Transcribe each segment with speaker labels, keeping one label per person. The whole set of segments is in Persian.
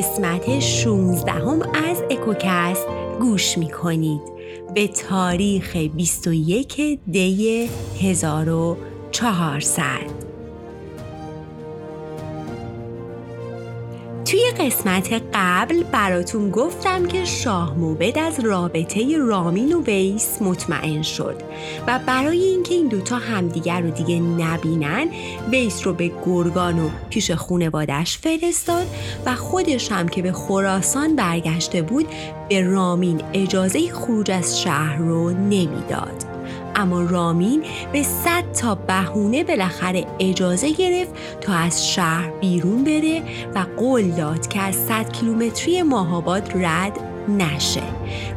Speaker 1: قسمت 16 هم از اکوکست گوش می کنید به تاریخ 21 دی 1400 توی قسمت قبل براتون گفتم که شاه موبد از رابطه رامین و ویس مطمئن شد و برای اینکه این دوتا همدیگر رو دیگه نبینن ویس رو به گرگان و پیش خونوادش فرستاد و خودش هم که به خراسان برگشته بود به رامین اجازه خروج از شهر رو نمی‌داد. اما رامین به صد تا بهونه بالاخره اجازه گرفت تا از شهر بیرون بره و قول داد که از 100 کیلومتری ماهاباد رد نشه.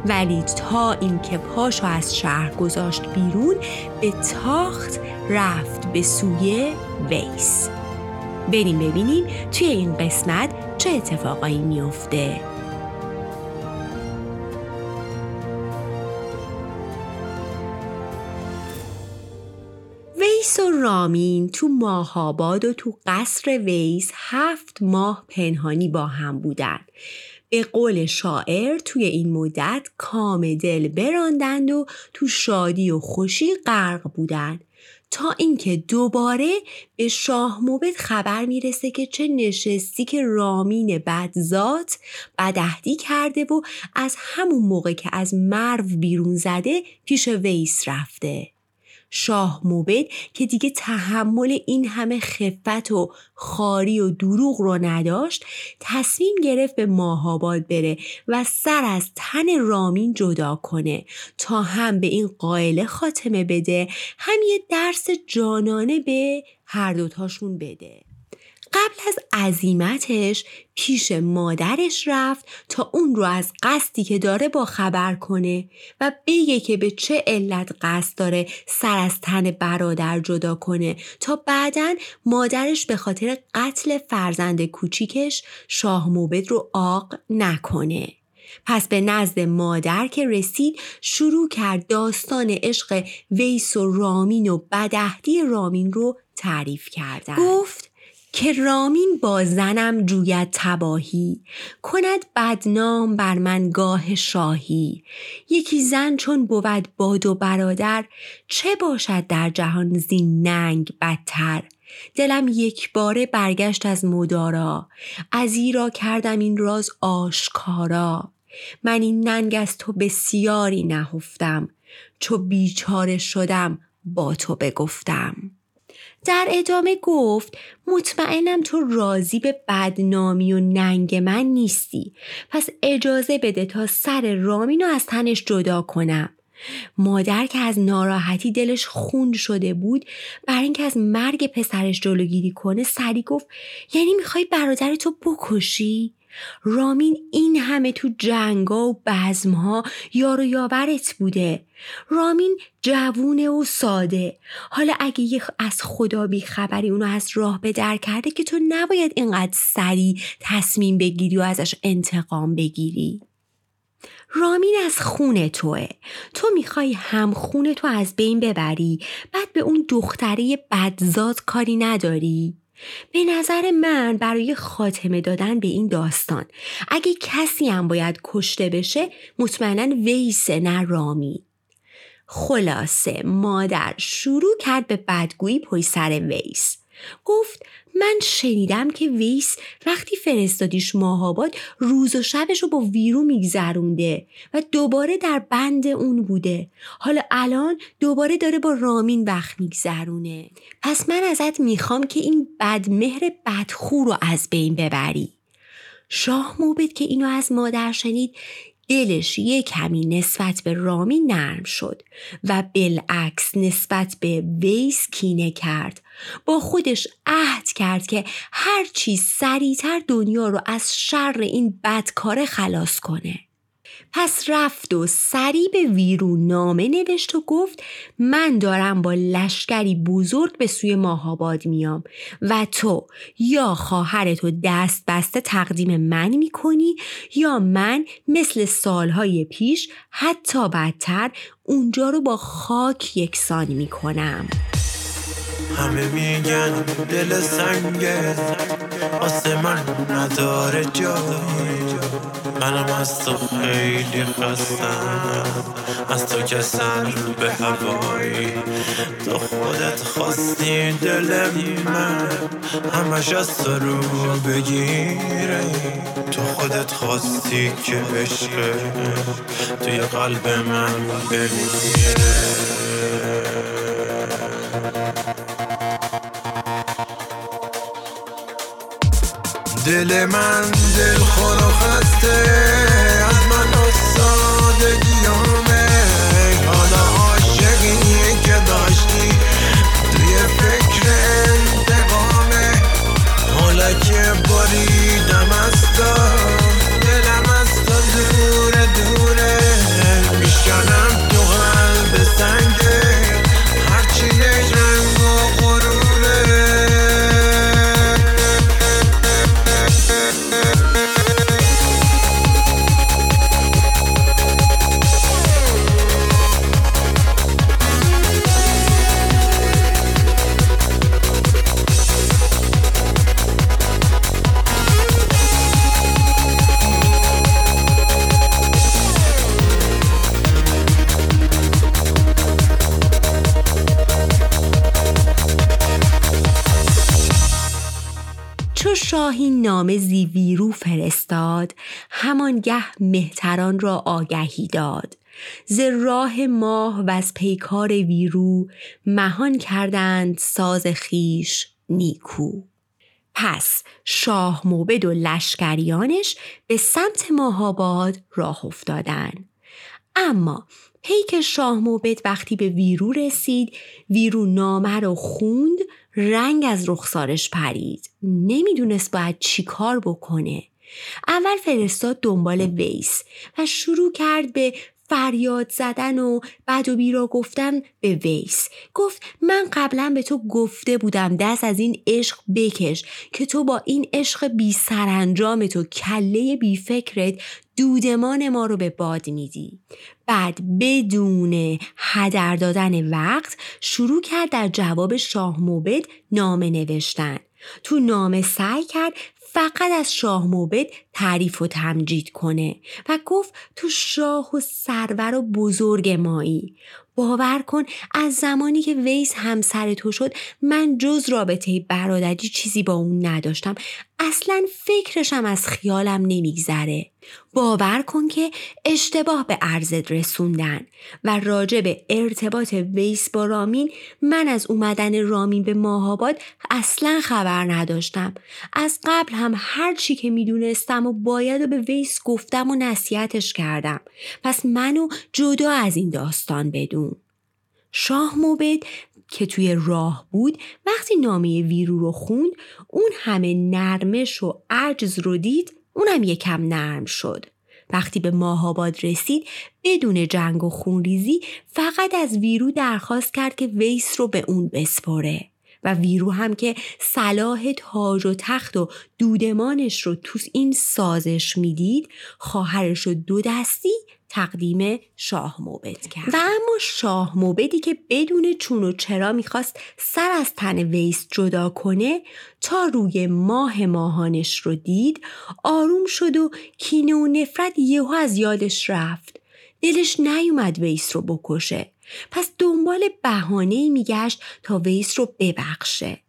Speaker 1: ولی تا اینکه پاشو از شهر گذاشت بیرون به تاخت رفت به سوی ویس. بریم ببینیم توی این قسمت چه اتفاقایی میافته. رامین تو ماهاباد و تو قصر ویس هفت ماه پنهانی با هم بودن. به قول شاعر توی این مدت کام دل براندند و تو شادی و خوشی غرق بودند تا اینکه دوباره به شاه موبت خبر می‌رسه که چه نشستی که رامین بدزات بدهدی کرده و از همون موقع که از مرو بیرون زده پیش ویس رفته. شاه موبد که دیگه تحمل این همه خفت و خاری و دروغ رو نداشت تصمیم گرفت به ماهاباد بره و سر از تن رامین جدا کنه تا هم به این قائله خاتمه بده هم یه درس جانانه به هر دوتاشون بده. قبل از عزیمتش پیش مادرش رفت تا اون رو از قصدی که داره با خبر کنه و بگه که به چه علت قصد داره سر از تن برادر جدا کنه تا بعدا مادرش به خاطر قتل فرزند کوچیکش شاه موبد رو آق نکنه. پس به نزد مادر که رسید شروع کرد داستان عشق ویس و رامین و بدهدی رامین رو تعریف کردن. گفت که رامین با زنم جوید تباهی کند بدنام بر من گاه شاهی. یکی زن چون بود باد و برادر چه باشد در جهان زین ننگ بدتر؟ دلم یک باره برگشت از مدارا از را کردم این راز آشکارا. من این ننگ از تو بسیاری نهفتم چو بیچاره شدم با تو بگفتم. در ادامه گفت مطمئنم تو راضی به بدنامی و ننگ من نیستی. پس اجازه بده تا سر رامینو از تنش جدا کنم. مادر که از ناراحتی دلش خون شده بود برای اینکه از مرگ پسرش جلوگیری کنه سری گفت یعنی می‌خوای برادر تو بکشی؟ رامین این همه تو جنگا و بزمها یار و یاورت بوده. رامین جوونه و ساده. حالا اگه یه از خدا بی خبری اونو از راه به در کرده که تو نباید اینقدر سریع تصمیم بگیری و ازش انتقام بگیری. رامین از خون توه. تو می‌خوای هم خون تو از بین ببری بعد به اون دختره بدزاد کاری نداری؟ به نظر من برای خاتمه دادن به این داستان اگه کسی هم باید کشته بشه مطمئنا ویسه نه رامی. خلاصه مادر شروع کرد به بدگویی پای سر ویس. گفت من شنیدم که ویس وقتی فرستادیش ماهاباد روز و شبش رو با ویرو میگذرونده و دوباره در بند اون بوده. حالا الان دوباره داره با رامین وقت میگذرونه. پس من ازت می‌خوام که این بدمهر بدخو رو از بین ببری. شاه موبد که اینو از مادر شنید دلش یه کمی نسبت به رامی نرم شد و بالعکس نسبت به ویس کینه کرد. با خودش عهد کرد که هر چی سریعتر دنیا رو از شر این بدکاره خلاص کنه. پس رفت و سری به ویرو نامه نوشت و گفت من دارم با لشکری بزرگ به سوی ماهاباد میام و تو یا خواهر تو دست بسته تقدیم من می‌کنی یا من مثل سالهای پیش حتی بدتر اونجا رو با خاک یکسان می‌کنم.
Speaker 2: همه میگن دل سنگه. آسمان نداره جایی منم از تو خیلی خستم. از تو که سر به هوایی. تو خودت خواستی دل من. همش از تو رو بگیره. تو خودت خواستی که عشق توی قلب من بمیره. دل من دل خور و خسته.
Speaker 1: نامه زی ویرو فرستاد همانگه مهتران را آگهی داد. ز راه ماه و از پیکار ویرو مهان کردند ساز خیش نیکو. پس شاه موبد و لشکریانش به سمت ماهاباد راه افتادند. اما پیک شاه موبد وقتی به ویرو رسید ویرو نامه رو خوند رنگ از رخسارش پرید. نمی‌دونست باید چی کار بکنه. اول فرستاد دنبال ویس و شروع کرد به فریاد زدن و بعد و بیرا گفتن به ویس. گفت من قبلا به تو گفته بودم دست از این عشق بکش که تو با این عشق بی سرانجام تو کله بی فکرت دودمان ما رو به باد میدی. بعد بدون هدر دادن وقت شروع کرد در جواب شاه موبد نامه نوشتن. تو نامه سعی کرد فقط از شاه موبد تعریف و تمجید کنه و گفت تو شاه و سرور و بزرگ مایی. باور کن از زمانی که ویس همسر تو شد من جز رابطه برادری چیزی با اون نداشتم. اصلا فکرشم از خیالم نمیگذره. باور کن که اشتباه به عرضت رسوندن و راجع به ارتباط ویس با رامین من از اومدن رامین به ماهاباد اصلا خبر نداشتم. از قبل هم هر چی که می‌دونستم و باید و به ویس گفتم و نصیحتش کردم. پس منو جدا از این داستان بدون. شاه موبد که توی راه بود وقتی نامه ویرو رو خوند اون همه نرمش و عجز رو دید اونم یکم نرم شد. وقتی به ماهاباد رسید بدون جنگ و خونریزی فقط از ویرو درخواست کرد که ویس رو به اون بسپره. و ویرو هم که صلاح تاج و تخت و دودمانش رو تو این سازش می‌دید خواهرش رو دو دستی تقدیم شاه موبد کرد. و اما شاه موبدی که بدون چون و چرا می‌خواست سر از تن ویس جدا کنه تا روی ماه ماهانش رو دید آروم شد و کینه و نفرت یهو از یادش رفت. دلش نیومد ویس رو بکشه. پس دنبال بهانه‌ای میگشت تا ویس رو ببخشه.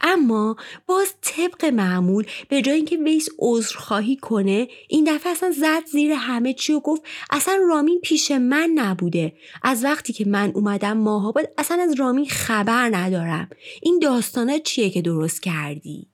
Speaker 1: اما باز طبق معمول به جای اینکه ویس عذرخواهی کنه این دفعه اصلا زد زیر همه چی و گفت اصلا رامین پیش من نبوده. از وقتی که من اومدم ماهاباد اصلا از رامین خبر ندارم. این داستانه چیه که درست کردی؟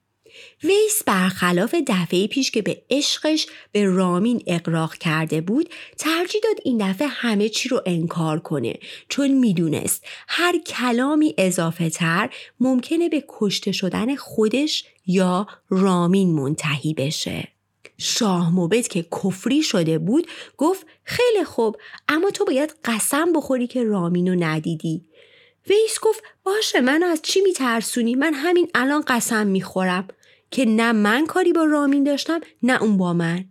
Speaker 1: ویس برخلاف دفعه پیش که به عشقش به رامین اقراق کرده بود ترجیح داد این دفعه همه چی رو انکار کنه. چون می‌دونست هر کلامی اضافه تر ممکنه به کشته شدن خودش یا رامین منتهی بشه. شاه موبد که کفری شده بود گفت خیلی خوب اما تو باید قسم بخوری که رامینو ندیدی. ویس گفت باشه منو از چی میترسونی؟ من همین الان قسم می‌خورم. که نه من کاری با رامین داشتم نه اون با من.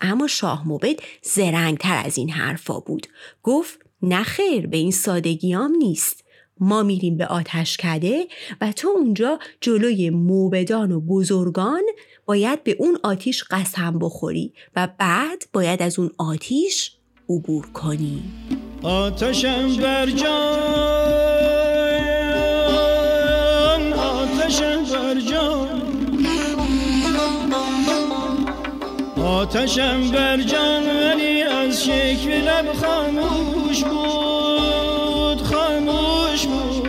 Speaker 1: اما شاه موبد زرنگتر از این حرفا بود. گفت نه خیر به این سادگیام نیست. ما میریم به آتش کده و تو اونجا جلوی موبدان و بزرگان باید به اون آتیش قسم بخوری و بعد باید از اون آتیش عبور کنی.
Speaker 3: آتشم بر جان. آتشم بر جان ولی از شکل لب خاموش بود خاموش بود.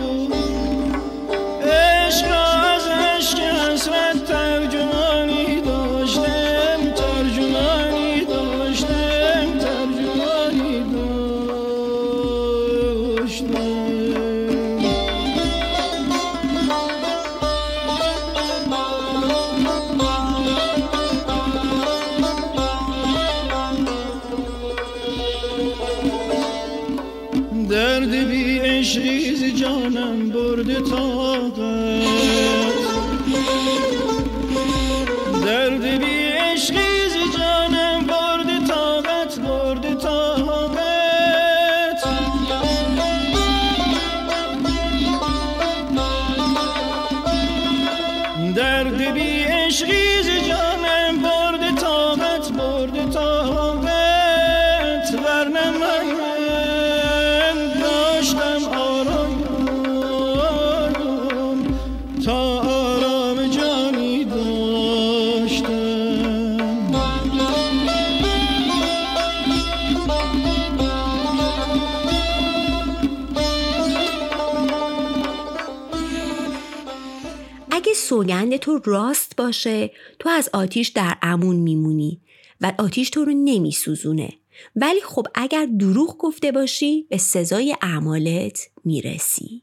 Speaker 1: سوگند تو راست باشه تو از آتیش در امون میمونی و آتیش تو رو نمیسوزونه. ولی خب اگر دروغ گفته باشی به سزای اعمالت می‌رسی.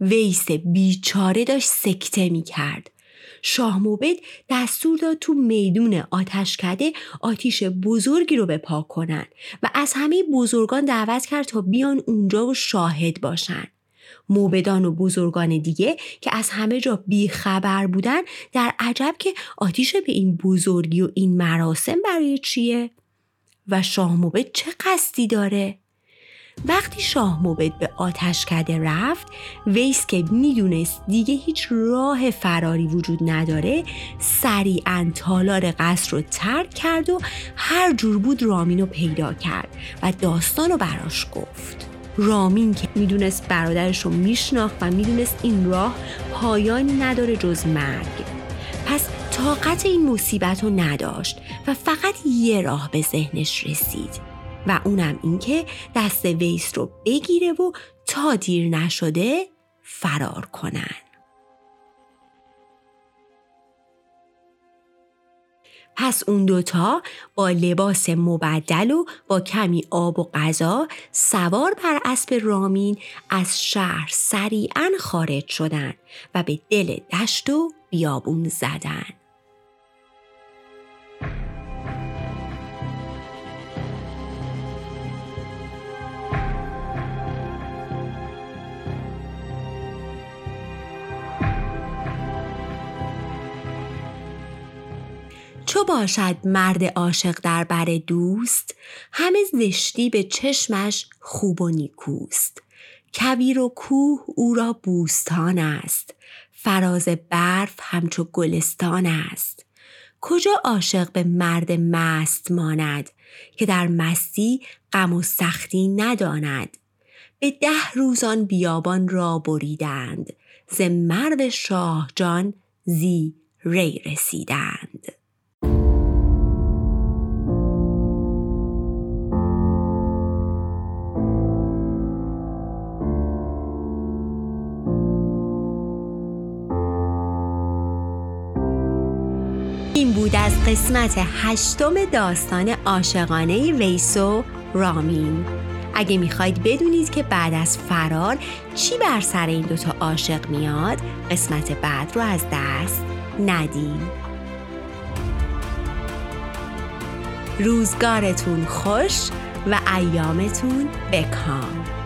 Speaker 1: ویس بیچاره داشت سکته می‌کرد. شاه موبد دستور داد تو میدون آتشکده آتیش بزرگی رو بپا کنن و از همه بزرگان دعوت کرد تا بیان اونجا و شاهد باشن. موبدان و بزرگان دیگه که از همه جا بیخبر بودن در عجب که آتیش به این بزرگی و این مراسم برای چیه؟ و شاه موبد چه قصدی داره؟ وقتی شاه موبد به آتش کده رفت ویس که می‌دونست دیگه هیچ راه فراری وجود نداره سریعا تالار قصر رو ترک کرد و هر جور بود رامین رو پیدا کرد و داستان رو براش گفت رامین که می‌دونست برادرش رو میشناخت و می‌دونست این راه پایانی نداره جز مرگ. پس طاقت این مصیبت رو نداشت و فقط یه راه به ذهنش رسید. و اونم اینکه دست ویس رو بگیره و تا دیر نشده فرار کنن. پس اون دوتا با لباس مبدل و با کمی آب و غذا سوار بر اسب رامین از شهر سریعا خارج شدن و به دل دشت و بیابون زدن. چو باشد مرد عاشق در بر دوست همه زشتی به چشمش خوب و نیکوست. کویر و کوه او را بوستان است فراز برف همچو گلستان است. کجا عاشق به مرد مست ماند که در مستی غم و سختی نداند؟ به ده روزان بیابان را بریدند ز مرد شاه جان زی ری رسیدند. قسمت هشتم داستان عاشقانه ویسو رامین. اگه می‌خواید بدونید که بعد از فرار چی بر سر این دوتا عاشق میاد قسمت بعد رو از دست ندیم روزگارتون خوش و ایامتون بکام